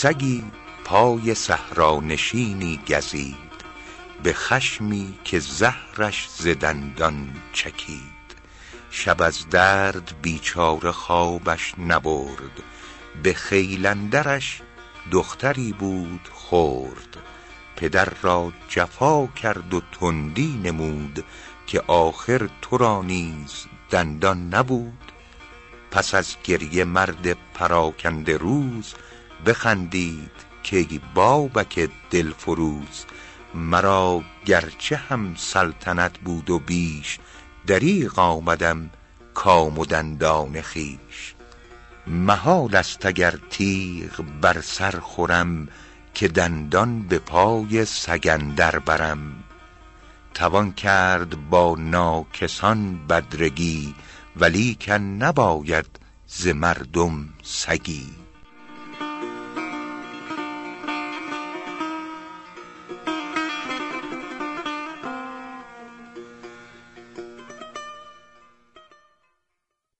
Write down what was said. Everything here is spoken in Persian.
سگی پای صحرانشینی گزید به خشمی که زهرش ز دندان چکید. شب از درد بیچاره خوابش نبرد به خیل اندرش دختری بود خرد. پدر را جفا کرد و تندی نمود که آخر تو را نیز دندان نبود. پس از گریه مرد پراکنده روز بخندید کای بابک دلفروز مرا گرچه هم سلطنت بود و بیش دریغ آمدم کام و دندان خویش. محال است اگر تیغ بر سر خورم که دندان به پای سگ اندر برم. توان کرد با ناکسان بدرگی ولیکن نباید ز مردم سگی.